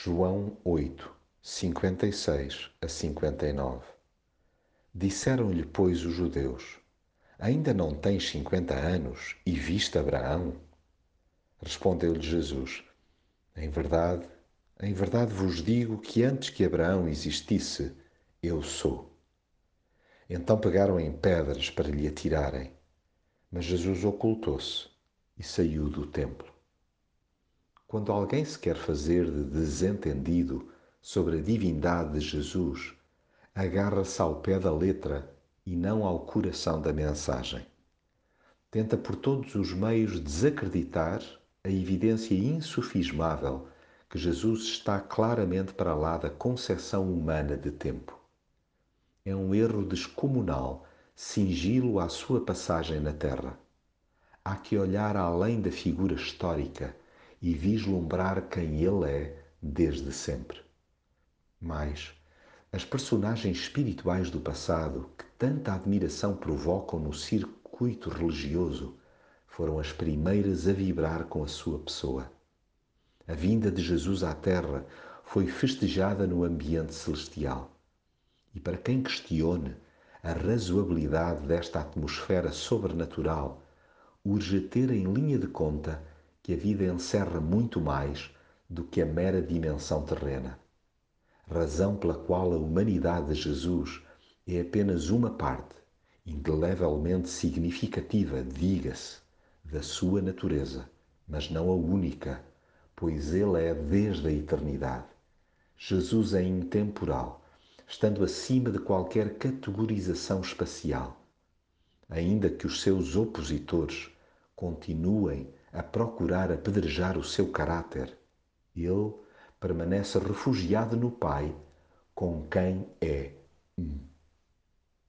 João 8, 56 a 59 Disseram-lhe, pois, os judeus: Ainda não tens cinquenta anos e viste Abraão? Respondeu-lhe Jesus: Em verdade, em verdade vos digo que antes que Abraão existisse, eu sou. Então pegaram em pedras para lhe atirarem, mas Jesus ocultou-se e saiu do templo. Quando alguém se quer fazer de desentendido sobre a divindade de Jesus, agarra-se ao pé da letra e não ao coração da mensagem. Tenta por todos os meios desacreditar a evidência insufismável que Jesus está claramente para lá da concepção humana de tempo. É um erro descomunal cingi-lo à sua passagem na Terra. Há que olhar além da figura histórica e vislumbrar quem ele é desde sempre. Mas as personagens espirituais do passado que tanta admiração provocam no circuito religioso foram as primeiras a vibrar com a sua pessoa. A vinda de Jesus à Terra foi festejada no ambiente celestial. E para quem questione a razoabilidade desta atmosfera sobrenatural, urge ter em linha de conta que a vida encerra muito mais do que a mera dimensão terrena. Razão pela qual a humanidade de Jesus é apenas uma parte, indelevelmente significativa, diga-se, da sua natureza, mas não a única, pois Ele é desde a eternidade. Jesus é intemporal, estando acima de qualquer categorização espacial. Ainda que os seus opositores continuem a procurar apedrejar o seu caráter, ele permanece refugiado no Pai, com quem é